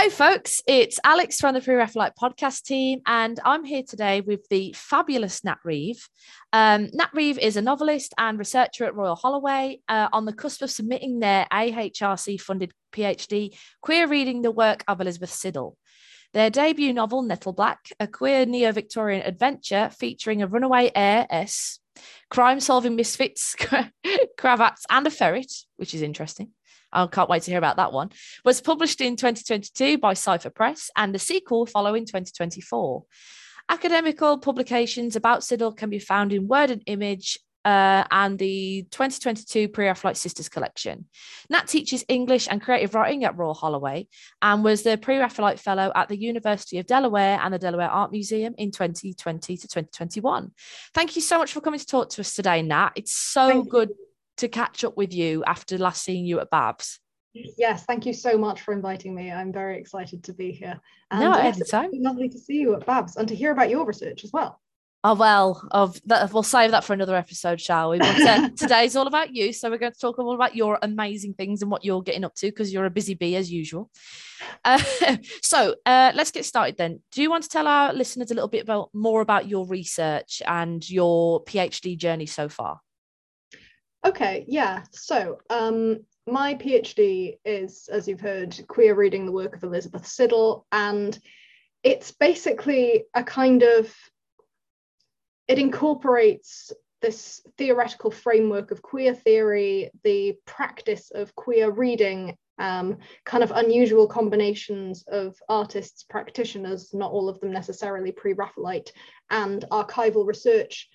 Hi, folks. It's Alex from the Pre Raphaelite podcast team, and I'm here today with the fabulous Nat Reeve. Um, Nat Reeve is a novelist and researcher at Royal Holloway uh, on the cusp of submitting their AHRC funded PhD, queer reading the work of Elizabeth Siddall. Their debut novel, Nettleblack, a queer neo Victorian adventure featuring a runaway heiress, crime solving misfits, cravats, and a ferret, which is interesting I can't wait to hear about that one, was published in 2022 by Cipher Press and the sequel follow in 2024. Academical publications about Siddal can be found in Word and Image uh, and the 2022 Pre-Raphaelite Sisters collection. Nat teaches English and creative writing at Royal Holloway and was the Pre-Raphaelite Fellow at the University of Delaware and the Delaware Art Museum in 2020 to 2021. Thank you so much for coming to talk to us today, Nat. It's so Thank good you to catch up with you after last seeing you at BAVS. Yes, thank you so much for inviting me. I'm very excited to be here. And no, yes, anytime. lovely to see you at BAVS and to hear about your research as well. Oh well, of that we'll save that for another episode, shall we? But uh, today's all about you, so we're going to talk all about your amazing things and what you're getting up to because you're a busy bee as usual. Uh, so uh, let's get started then. Do you want to tell our listeners a little bit about more about your research and your PhD journey so far? Okay, yeah. So, um, my PhD is, as you've heard, queer reading the work of Elizabeth Siddall, and it's basically a kind of it incorporates this theoretical framework of queer theory, the practice of queer reading, um, kind of unusual combinations of artists, practitioners, not all of them necessarily pre Raphaelite, and archival research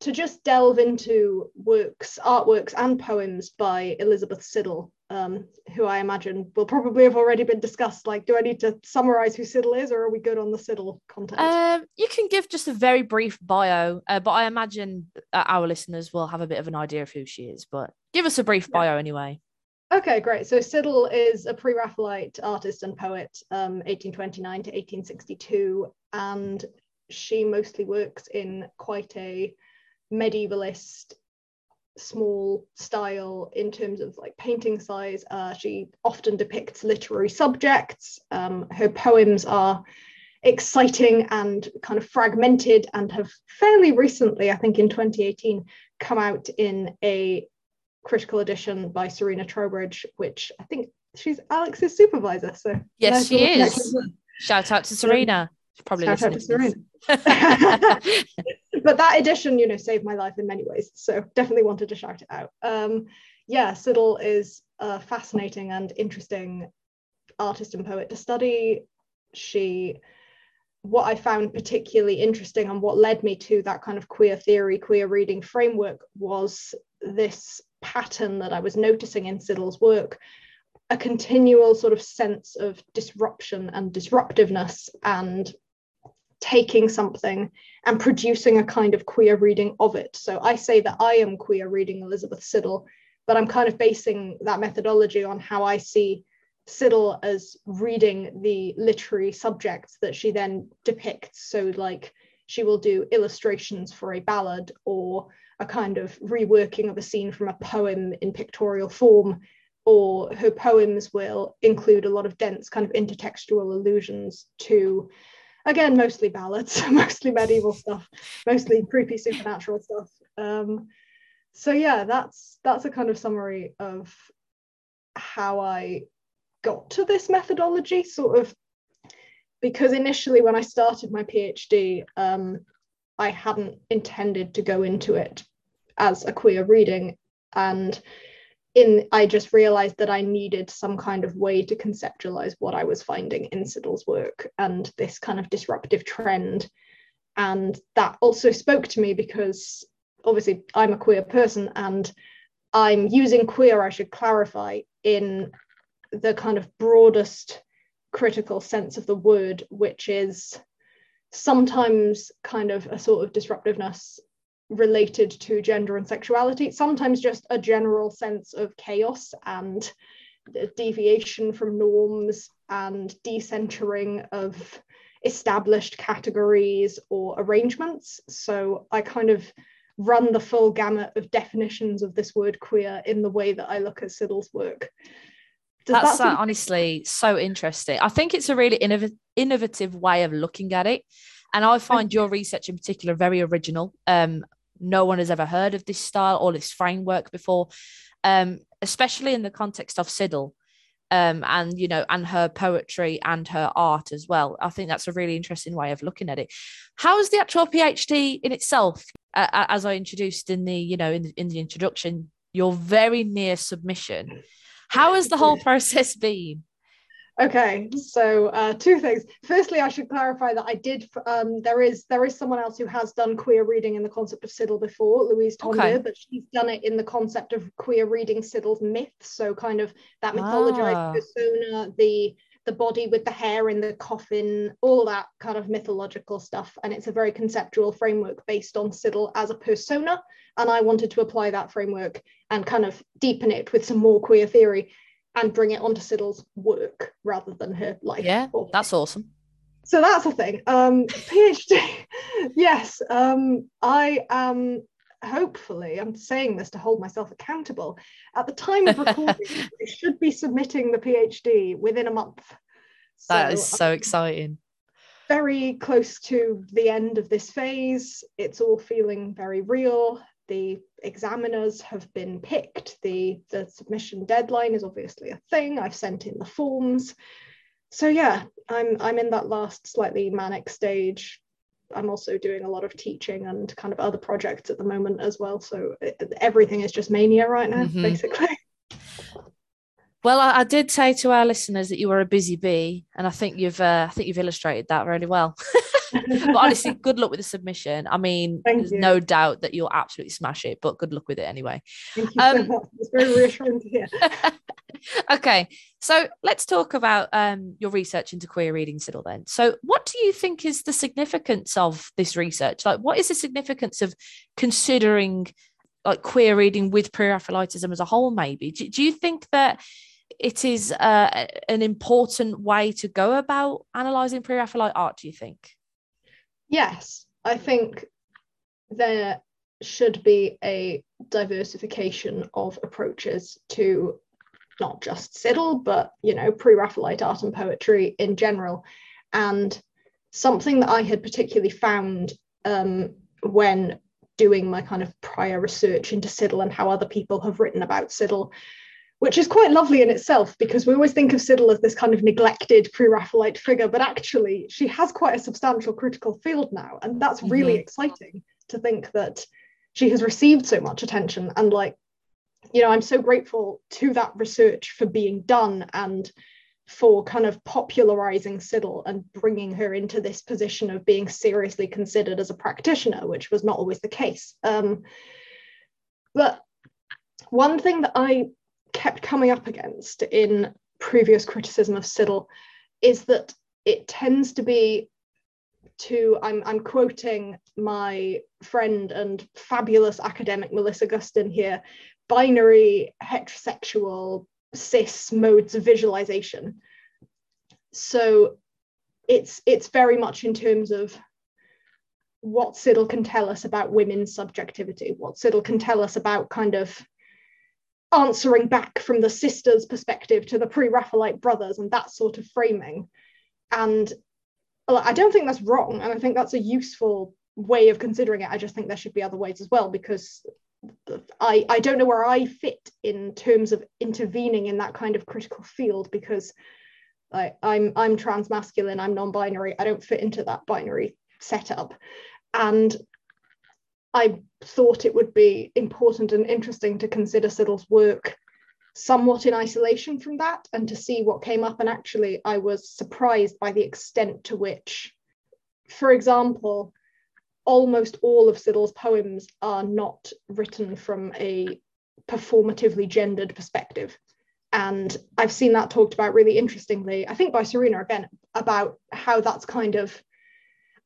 to just delve into works, artworks, and poems by Elizabeth Siddall, um, who I imagine will probably have already been discussed. Like, do I need to summarize who Siddall is, or are we good on the Siddall content? Um, you can give just a very brief bio, uh, but I imagine our listeners will have a bit of an idea of who she is. But give us a brief bio anyway. Okay, great. So Siddall is a pre-Raphaelite artist and poet, um, 1829 to 1862, and she mostly works in quite a medievalist small style in terms of like painting size. Uh, she often depicts literary subjects. Um, her poems are exciting and kind of fragmented and have fairly recently, I think in 2018, come out in a critical edition by Serena Trowbridge, which I think she's Alex's supervisor. So yes, she is. Shout out to Serena. She's probably out to Serena. but that edition, you know, saved my life in many ways. So definitely wanted to shout it out. Um, yeah, Siddall is a fascinating and interesting artist and poet to study. She, what I found particularly interesting and what led me to that kind of queer theory, queer reading framework was this pattern that I was noticing in Siddall's work a continual sort of sense of disruption and disruptiveness and taking something and producing a kind of queer reading of it. So I say that I am queer reading Elizabeth Siddall, but I'm kind of basing that methodology on how I see Siddall as reading the literary subjects that she then depicts. So, like, she will do illustrations for a ballad or a kind of reworking of a scene from a poem in pictorial form, or her poems will include a lot of dense kind of intertextual allusions to again mostly ballads mostly medieval stuff mostly creepy supernatural stuff. Um, so yeah that's that's a kind of summary of how i got to this methodology sort of because initially when i started my phd um, i hadn't intended to go into it as a queer reading and in I just realized that I needed some kind of way to conceptualize what I was finding in Siddall's work and this kind of disruptive trend. And that also spoke to me because obviously I'm a queer person and I'm using queer, I should clarify, in the kind of broadest critical sense of the word, which is sometimes kind of a sort of disruptiveness related to gender and sexuality, sometimes just a general sense of chaos and deviation from norms and decentering of established categories or arrangements. So I kind of run the full gamut of definitions of this word queer in the way that I look at Siddall's work. Does That's that honestly so interesting. I think it's a really innov- innovative way of looking at it. And I find your research in particular very original. Um, no one has ever heard of this style or this framework before, um, especially in the context of Siddall. Um, and you know, and her poetry and her art as well. I think that's a really interesting way of looking at it. How is the actual PhD in itself? Uh, as I introduced in the, you know, in the, in the introduction, you're very near submission. How has the whole process been? Okay, so uh, two things. Firstly, I should clarify that I did. Um, there is there is someone else who has done queer reading in the concept of Siddall before, Louise Tondier, okay. but she's done it in the concept of queer reading Siddall's myth. So kind of that mythologized ah. persona, the the body with the hair in the coffin, all that kind of mythological stuff. And it's a very conceptual framework based on Siddall as a persona. And I wanted to apply that framework and kind of deepen it with some more queer theory and bring it onto Siddall's work rather than her life. Yeah, that's awesome. So that's a thing. Um, PhD, yes. Um, I am hopefully, I'm saying this to hold myself accountable. At the time of recording, I should be submitting the PhD within a month. So, that is so exciting. Very close to the end of this phase. It's all feeling very real the examiners have been picked. The, the submission deadline is obviously a thing. I've sent in the forms. So yeah, I'm I'm in that last slightly manic stage. I'm also doing a lot of teaching and kind of other projects at the moment as well. So it, everything is just mania right now, mm-hmm. basically. Well, I, I, did say to our listeners that you were a busy bee, and I think you've uh, I think you've illustrated that really well. but honestly, good luck with the submission. I mean, Thank there's you. no doubt that you'll absolutely smash it, but good luck with it anyway. Thank you um, so much. It's very reassuring to hear. okay, so let's talk about um, your research into queer reading Siddall then. So, what do you think is the significance of this research? Like, what is the significance of considering like queer reading with pre-Raphaelitism as a whole? Maybe do, do you think that it is uh, an important way to go about analysing pre-Raphaelite art? Do you think? Yes, I think there should be a diversification of approaches to not just Siddall, but you know, pre-Raphaelite art and poetry in general. And something that I had particularly found um, when doing my kind of prior research into Siddall and how other people have written about Siddall which is quite lovely in itself because we always think of Siddall as this kind of neglected pre-Raphaelite figure, but actually she has quite a substantial critical field now, and that's really mm-hmm. exciting to think that she has received so much attention. And like, you know, I'm so grateful to that research for being done and for kind of popularizing Siddall and bringing her into this position of being seriously considered as a practitioner, which was not always the case. Um, but one thing that I kept coming up against in previous criticism of Siddall is that it tends to be to I'm, I'm quoting my friend and fabulous academic Melissa Gustin here binary heterosexual cis modes of visualization. So it's it's very much in terms of what Siddall can tell us about women's subjectivity what Siddall can tell us about kind of answering back from the sisters' perspective to the pre-Raphaelite brothers and that sort of framing. And I don't think that's wrong, and I think that's a useful way of considering it. I just think there should be other ways as well because I, I don't know where I fit in terms of intervening in that kind of critical field because I, I'm I'm transmasculine, I'm non-binary, I don't fit into that binary setup. And I thought it would be important and interesting to consider Siddall's work somewhat in isolation from that and to see what came up. And actually, I was surprised by the extent to which, for example, almost all of Siddall's poems are not written from a performatively gendered perspective. And I've seen that talked about really interestingly, I think by Serena again, about how that's kind of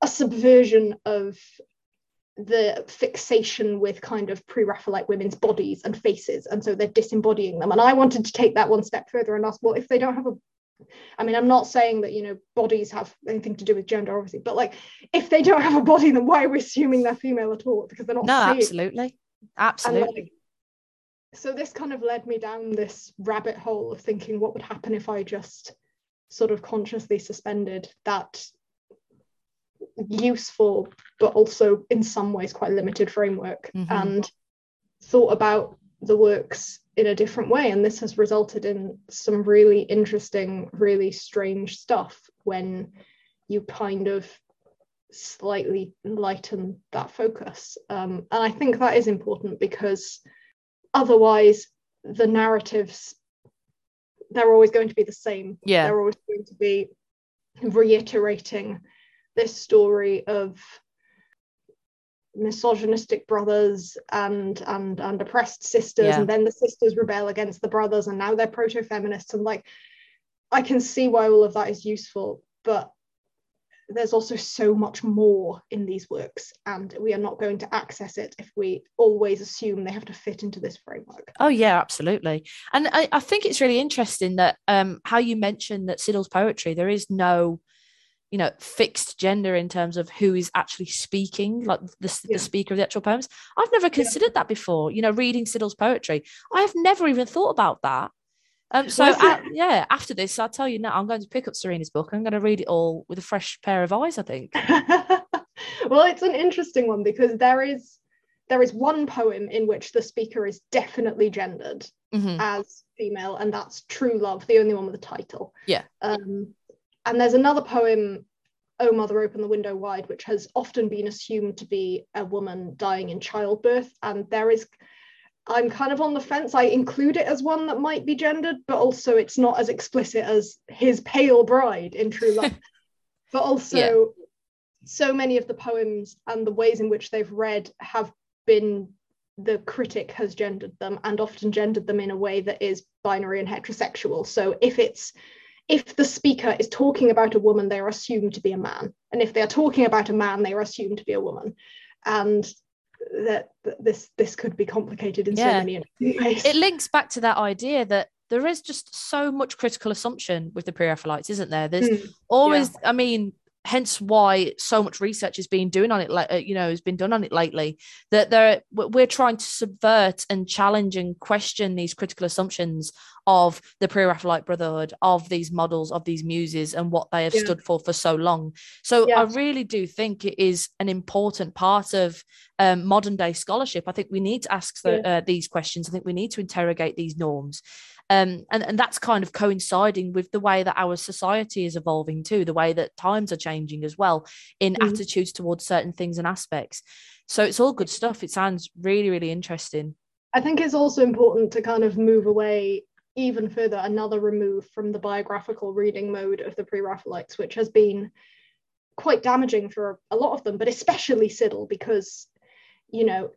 a subversion of the fixation with kind of pre-Raphaelite women's bodies and faces, and so they're disembodying them. And I wanted to take that one step further and ask, well, if they don't have a I mean, I'm not saying that you know bodies have anything to do with gender, obviously, but like if they don't have a body, then why are we assuming they're female at all? Because they're not. No, absolutely, absolutely. Like, so this kind of led me down this rabbit hole of thinking what would happen if I just sort of consciously suspended that useful but also in some ways quite limited framework mm-hmm. and thought about the works in a different way. And this has resulted in some really interesting really strange stuff when you kind of slightly lighten that focus. Um, and i think that is important because otherwise the narratives they're always going to be the same. Yeah. They're always going to be reiterating this story of misogynistic brothers and and and oppressed sisters yeah. and then the sisters rebel against the brothers and now they're proto-feminists and like i can see why all of that is useful but there's also so much more in these works and we are not going to access it if we always assume they have to fit into this framework oh yeah absolutely and i, I think it's really interesting that um how you mentioned that siddall's poetry there is no you know fixed gender in terms of who is actually speaking like the, yeah. the speaker of the actual poems. I've never considered yeah. that before you know reading siddall's poetry. I have never even thought about that. Um, so uh, yeah after this i'll tell you now i'm going to pick up serena's book. I'm going to read it all with a fresh pair of eyes i think. Well it's an interesting one because there is there is one poem in which the speaker is definitely gendered mm-hmm. as female and that's true love the only one with a title. Yeah. Um and there's another poem, Oh Mother, Open the Window Wide, which has often been assumed to be a woman dying in childbirth. And there is, I'm kind of on the fence. I include it as one that might be gendered, but also it's not as explicit as his pale bride in True Love. but also, yeah. so many of the poems and the ways in which they've read have been the critic has gendered them and often gendered them in a way that is binary and heterosexual. So if it's if the speaker is talking about a woman, they are assumed to be a man. And if they are talking about a man, they are assumed to be a woman. And that, this this could be complicated in yeah. so many ways. It links back to that idea that there is just so much critical assumption with the pre-Raphaelites, isn't there? There's mm, always, yeah. I mean, hence why so much research has been doing on it like uh, you know has been done on it lately that there we're trying to subvert and challenge and question these critical assumptions of the pre-raphaelite brotherhood of these models of these muses and what they have yeah. stood for for so long so yeah. i really do think it is an important part of um, modern day scholarship i think we need to ask the, yeah. uh, these questions i think we need to interrogate these norms um, and, and that's kind of coinciding with the way that our society is evolving too, the way that times are changing as well in mm. attitudes towards certain things and aspects. So it's all good stuff. It sounds really, really interesting. I think it's also important to kind of move away even further, another remove from the biographical reading mode of the pre Raphaelites, which has been quite damaging for a lot of them, but especially Siddall, because you know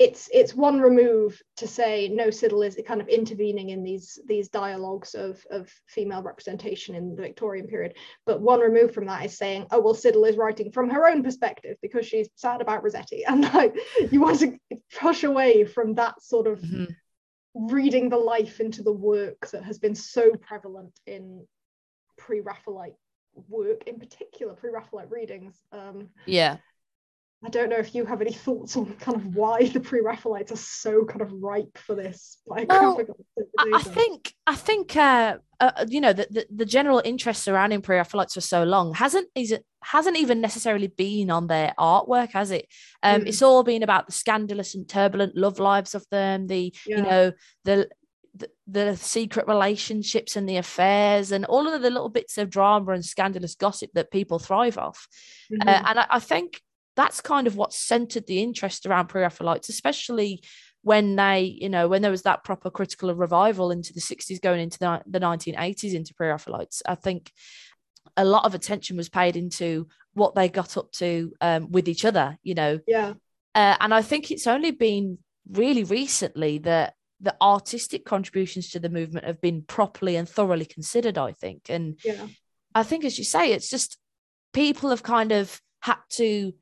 it's it's one remove to say no Siddall is kind of intervening in these these dialogues of of female representation in the Victorian period. But one remove from that is saying oh well Siddall is writing from her own perspective because she's sad about Rossetti. And like you want to push away from that sort of mm-hmm. reading the life into the work that has been so prevalent in pre-Raphaelite work in particular pre-Raphaelite readings. Um yeah I don't know if you have any thoughts on kind of why the pre-Raphaelites are so kind of ripe for this. Well, I think I think uh, uh, you know the, the, the general interest surrounding pre-Raphaelites for so long hasn't is it hasn't even necessarily been on their artwork, has it? Um, mm. It's all been about the scandalous and turbulent love lives of them, the yeah. you know the the, the, secret relationships and the affairs and all of the little bits of drama and scandalous gossip that people thrive off. Mm-hmm. Uh, and I, I, think that's kind of what centered the interest around pre-Raphaelites, especially when they, you know, when there was that proper critical revival into the 60s, going into the, the 1980s into pre-Raphaelites. I think a lot of attention was paid into what they got up to um, with each other, you know. Yeah. Uh, and I think it's only been really recently that the artistic contributions to the movement have been properly and thoroughly considered, I think. And yeah. I think, as you say, it's just people have kind of had to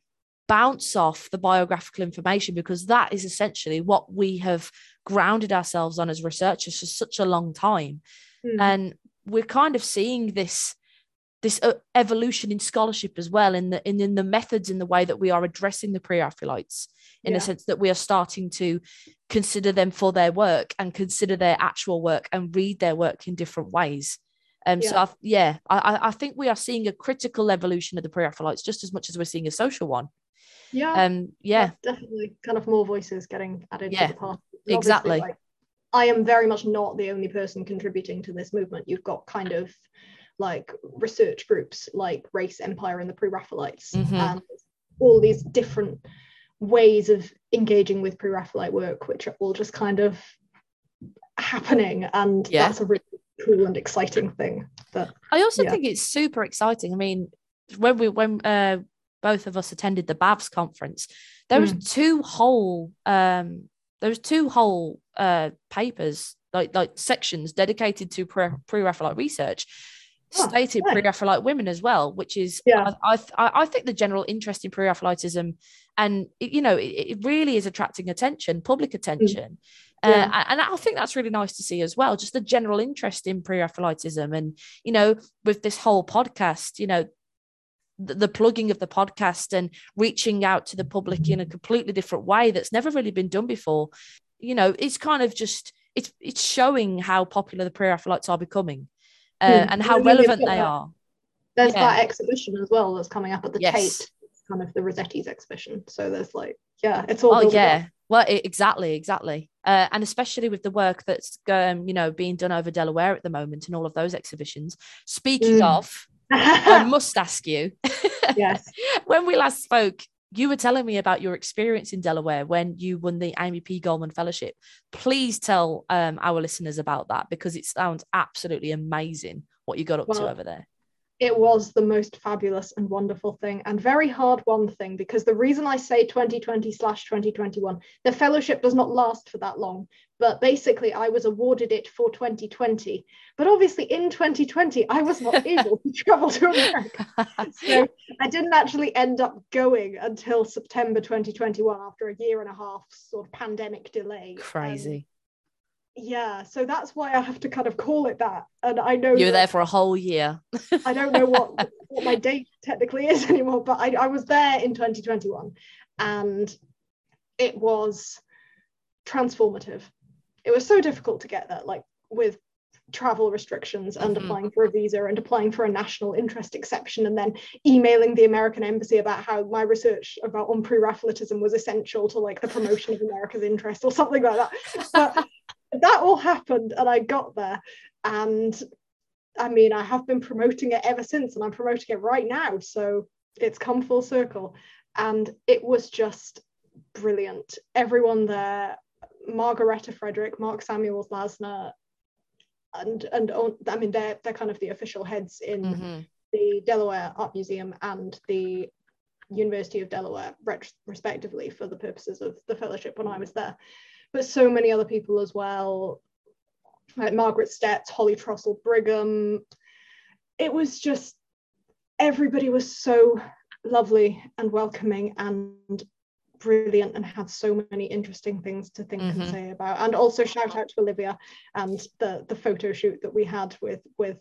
bounce off the biographical information because that is essentially what we have grounded ourselves on as researchers for such a long time mm. and we're kind of seeing this this uh, evolution in scholarship as well in the in, in the methods in the way that we are addressing the pre-raphaelites in Yeah. a sense that we are starting to consider them for their work and consider their actual work and read their work in different ways. Um, so Yeah. I, yeah, I, I- I think we are seeing a critical evolution of the pre-Raphaelites just as much as we're seeing a social one. Yeah. Um, yeah, definitely kind of more voices getting added Yeah, to the party. And exactly. like, I am very much not the only person contributing to this movement. You've got kind of like research groups like Race, Empire, and the Pre-Raphaelites, Mhm. and all these different ways of engaging with Pre-Raphaelite work, which are all just kind of happening, and Yeah. that's a really cool and exciting thing. But I also Yeah. think it's super exciting. I mean, when we when uh, both of us attended the BAVS conference, there was two whole um there was two whole uh papers like like sections dedicated to pre pre-Raphaelite research. Oh, Stated pre-Raphaelite women as well, which is Yeah. I, I I I think the general interest in pre-Raphaelitism and it- you know it, it really is attracting attention, public attention, Mm. Yeah. uh, and I think that's really nice to see as well. Just the general interest in pre-Raphaelitism, and you know, with this whole podcast, you know, the, the plugging of the podcast and reaching out to the public in a completely different way that's never really been done before. You know, it's kind of just it's it's showing how popular the pre-Raphaelites are becoming, uh, Mm. and how yeah, relevant they are. there's Yeah. that exhibition as well that's coming up at the Yes. Tate, it's kind of the Rossetti's exhibition. So there's like, yeah, it's all. Oh building up. yeah, well, e- exactly, exactly, uh, and especially with the work that's um, you know being done over Delaware at the moment and all of those exhibitions. Speaking Mm. of, I must ask you, yes. when we last spoke, you were telling me about your experience in Delaware when you won the Amy P. Goldman Fellowship. Please tell um, our listeners about that because it sounds absolutely amazing what you got up to over there. It was the most fabulous and wonderful thing and very hard one thing because the reason I say 2020 slash 2021, the fellowship does not last for that long. But basically, I was awarded it for 2020. But obviously, in 2020, I was not able to travel to America. So I didn't actually end up going until September 2021 after a year and a half sort of pandemic delay. Um, Crazy. Yeah, so that's why I have to kind of call it that. And I know you were there for a whole year. I don't know what, what my date technically is anymore, but I, I was there in 2021 and it was transformative. It was so difficult to get there, like with travel restrictions and Mhm. applying for a visa and applying for a national interest exception and then emailing the American embassy about how my research about on pre-Raphaelitism was essential to like the promotion of America's interest or something like that. But that all happened and I got there and I mean I have been promoting it ever since and I'm promoting it right now so it's come full circle and it was just brilliant everyone there Margaretta Frederick Mark Samuels Lasner and and I mean they're they're kind of the official heads in Mhm. the Delaware Art Museum and the University of Delaware, respectively, for the purposes of the fellowship when I was there. But so many other people as well, like Margaret Stetz, Holly Trostle Brigham. It was just everybody was so lovely and welcoming and brilliant and had so many interesting things to think Mhm. and say about. And also shout out to Olivia and the the photo shoot that we had with with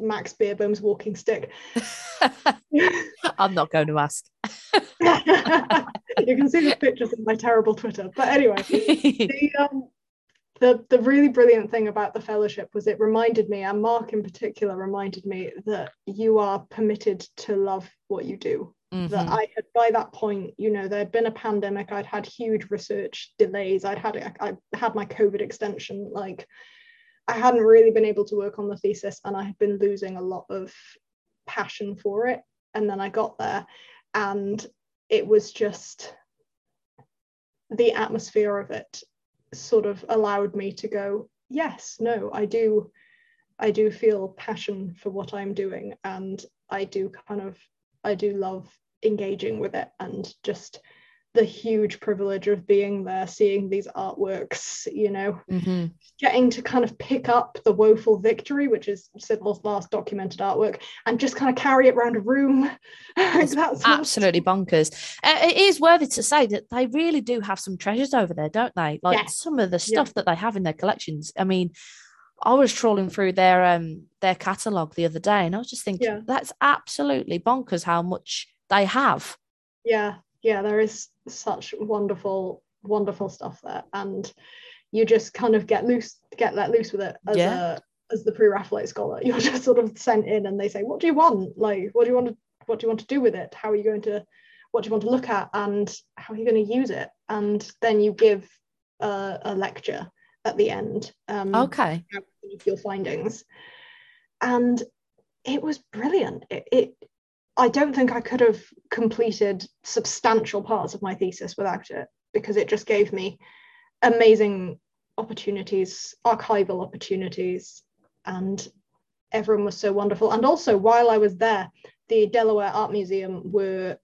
Max Beerbohm's walking stick. I'm not going to ask. you can see the pictures in my terrible Twitter. But anyway, the, um, the the really brilliant thing about the fellowship was it reminded me, and Mark in particular reminded me that you are permitted to love what you do. That Mhm. I had by that point, you know, there had been a pandemic. I'd had huge research delays. I'd had I had my COVID extension. Like I hadn't really been able to work on the thesis, and I had been losing a lot of passion for it. And then I got there, and it was just the atmosphere of it sort of allowed me to go yes no i do i do feel passion for what i'm doing and i do kind of i do love engaging with it and just the huge privilege of being there seeing these artworks you know Mhm. getting to kind of pick up the woeful victory which is Siddall's last documented artwork and just kind of carry it around a room It's That's absolutely bonkers. Uh, it is worthy to say that they really do have some treasures over there, don't they? Like some of the stuff that they have in their collections. I mean, I was trawling through their um their catalog the other day, and I was just thinking Yeah. that's absolutely bonkers how much they have. yeah yeah, there is such wonderful, wonderful stuff there, and you just kind of get loose, get let loose with it as Yeah. a as the pre-Raphaelite scholar. You're just sort of sent in, and they say, "What do you want? Like, what do you want to, what do you want to do with it? How are you going to, what do you want to look at, and how are you going to use it?" And then you give a, a lecture at the end. Um, Okay. your findings and it was brilliant it, it i don't think i could have completed substantial parts of my thesis without it because it just gave me amazing opportunities archival opportunities and everyone was so wonderful. And also while i was there the delaware art museum were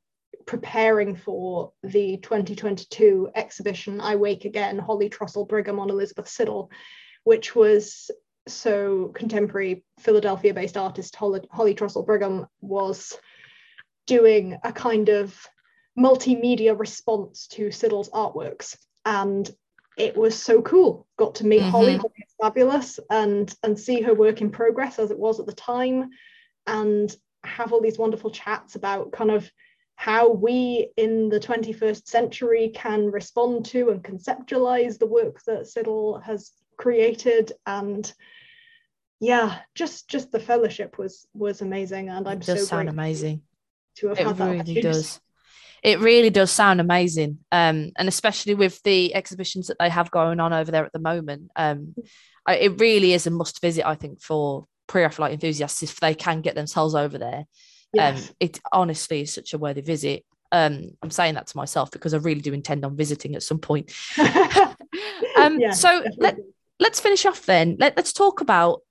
preparing for the 2022 exhibition i wake again holly trostle brigham on elizabeth siddall which was so contemporary Philadelphia based artist Holly, Holly Trostle Brigham was doing a kind of multimedia response to Siddall's artworks. And it was so cool. Got to meet Mhm. Holly, Holly is fabulous, and and see her work in progress as it was at the time, and have all these wonderful chats about kind of how we in the 21st century can respond to and conceptualize the work that Siddall has created and yeah just just the fellowship was was amazing and i'm It does so sound grateful amazing. To have It had that really opportunity. does. It really does sound amazing. Um, and especially with the exhibitions that they have going on over there at the moment. Um, I, it really is a must visit, I think, for pre-Raphaelite enthusiasts if they can get themselves over there. yes Um, it honestly is such a worthy visit. Um, I'm saying that to myself because I really do intend on visiting at some point. Um, Yeah, so let, let's finish off then. Let, let's talk about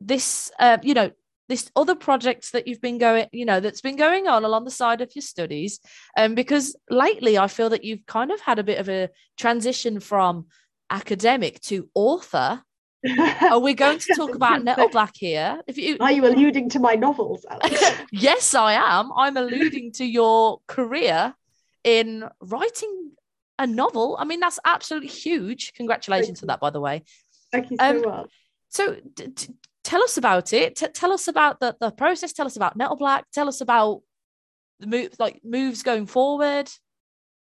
this, uh, you know, this other projects that you've been going, you know, that's been going on along the side of your studies. Um, because lately I feel that you've kind of had a bit of a transition from academic to author. Are we going to talk about Nettleblack here? If you are you alluding to my novels Alex? yes, I am. I'm alluding to your career in writing a novel. I mean, that's absolutely huge. Congratulations for that, by the way. thank you so Um, much So, d- d- tell us about it. T- tell us about the, the process. Tell us about Nettleblack. Tell us about the move, like moves going forward.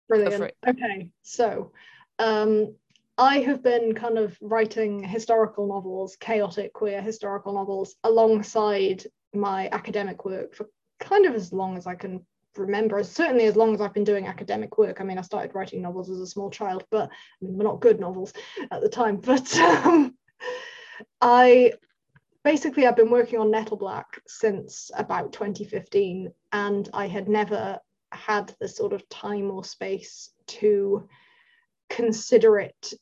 Brilliant. Okay, so um, I have been kind of writing historical novels, chaotic queer historical novels, alongside my academic work for kind of as long as I can remember. Certainly, as long as I've been doing academic work. I mean, I started writing novels as a small child, but I mean, they're not good novels at the time. But um, I basically I've been working on Nettleblack since about 2015, and I had never had the sort of time or space to consider it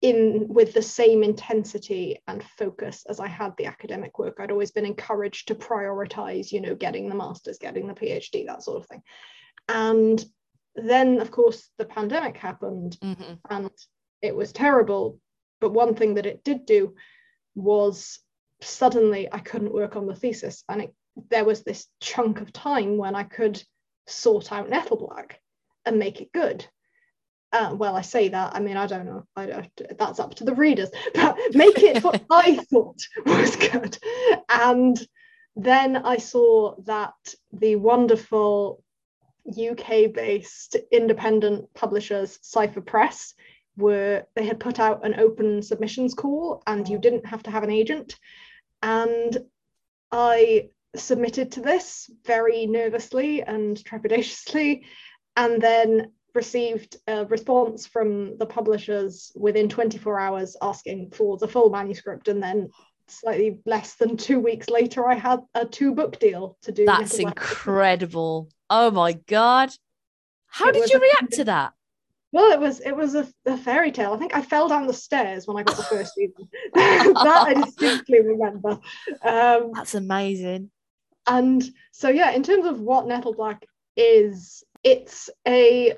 in with the same intensity and focus as I had the academic work. I'd always been encouraged to prioritize, you know, getting the masters, getting the PhD, that sort of thing. And then, of course, the pandemic happened Mhm. and it was terrible. But one thing that it did do was suddenly I couldn't work on the thesis, and it, there was this chunk of time when I could sort out Nettleblack and make it good. Uh, well, I say that. I mean, I don't know. I don't, that's up to the readers, but make it what I thought was good. And then I saw that the wonderful UK-based independent publishers, Cipher Press, were they had put out an open submissions call, and you didn't have to have an agent. And I submitted to this very nervously and trepidatiously, and then received a response from the publishers within 24 hours asking for the full manuscript. And then slightly less than two weeks later, I had a two book deal to do. That's incredible. Oh my God. How It did you react to that? Well, it was it was a, a fairy tale. I think I fell down the stairs when I got the first email. that I distinctly remember. Um, That's amazing. and so yeah in terms of what nettleblack is it's a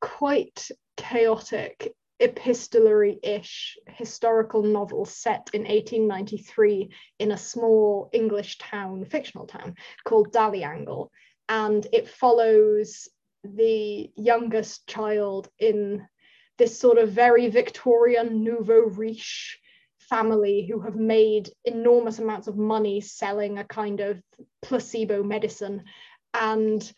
quite chaotic epistolary-ish historical novel set in 1893 in a small english town fictional town called Dallyangle and it follows the youngest child in this sort of very victorian nouveau riche family who have made enormous amounts of money selling a kind of placebo medicine. And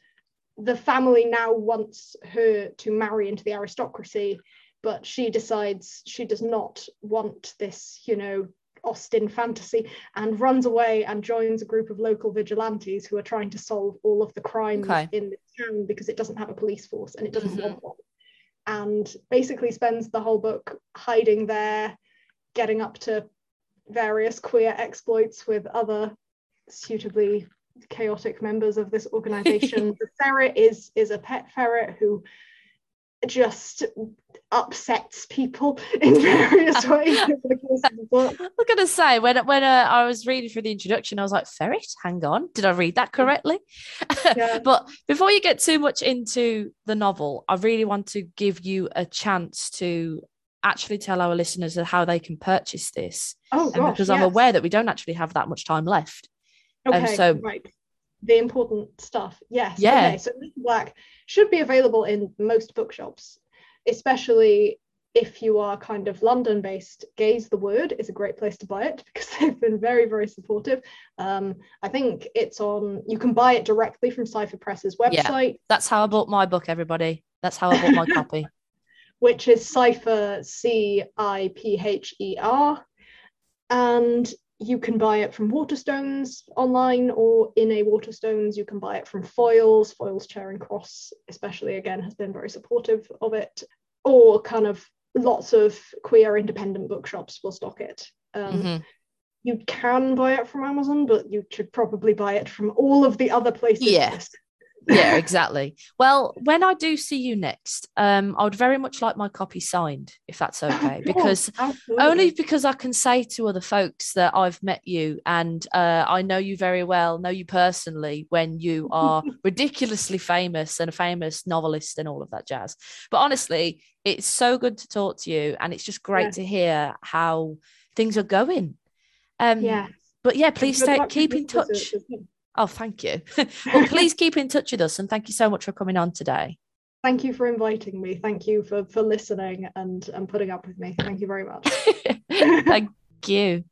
the family now wants her to marry into the aristocracy, but she decides she does not want this, you know, Austen fantasy and runs away and joins a group of local vigilantes who are trying to solve all of the crimes okay. in the town because it doesn't have a police force and it doesn't mm-hmm. want one. And basically spends the whole book hiding there, getting up to various queer exploits with other suitably chaotic members of this organization. the ferret is is a pet ferret who just upsets people in various ways over the course of the book. I'm gonna say when when uh, I was reading through the introduction, I was like, "Ferret, hang on, did I read that correctly?" Yeah. but before you get too much into the novel, I really want to give you a chance to actually tell our listeners how they can purchase this. Oh, gosh, because. I'm aware that we don't actually have that much time left. Okay, um, so right. The important stuff. Yes. Yeah. Okay. So this Black should be available in most bookshops, especially if you are kind of London based, Gay's the Word is a great place to buy it because they've been very, very supportive. Um, I think it's on, you can buy it directly from Cipher Press's website. Yeah, that's how I bought my book, everybody. That's how I bought my copy. Which is Cipher, C I P H E R. And you can buy it from Waterstones online or in a Waterstones. You can buy it from Foils. Foyles Charing Cross, especially, again, has been very supportive of it. Or kind of lots of queer independent bookshops will stock it. Um, mm-hmm. You can buy it from Amazon, but you should probably buy it from all of the other places. Yes yeah, exactly. Well, when I do see you next, um, I would very much like my copy signed, if that's okay, because Absolutely. only because I can say to other folks that I've met you and uh, I know you very well, know you personally when you are ridiculously famous and a famous novelist and all of that jazz. But honestly, it's so good to talk to you, and it's just great yeah. to hear how things are going. Um, yeah. But yeah, please stay, keep in touch. Oh, thank you. well, please keep in touch with us and thank you so much for coming on today. Thank you for inviting me. Thank you for for listening and and putting up with me. Thank you very much. thank you.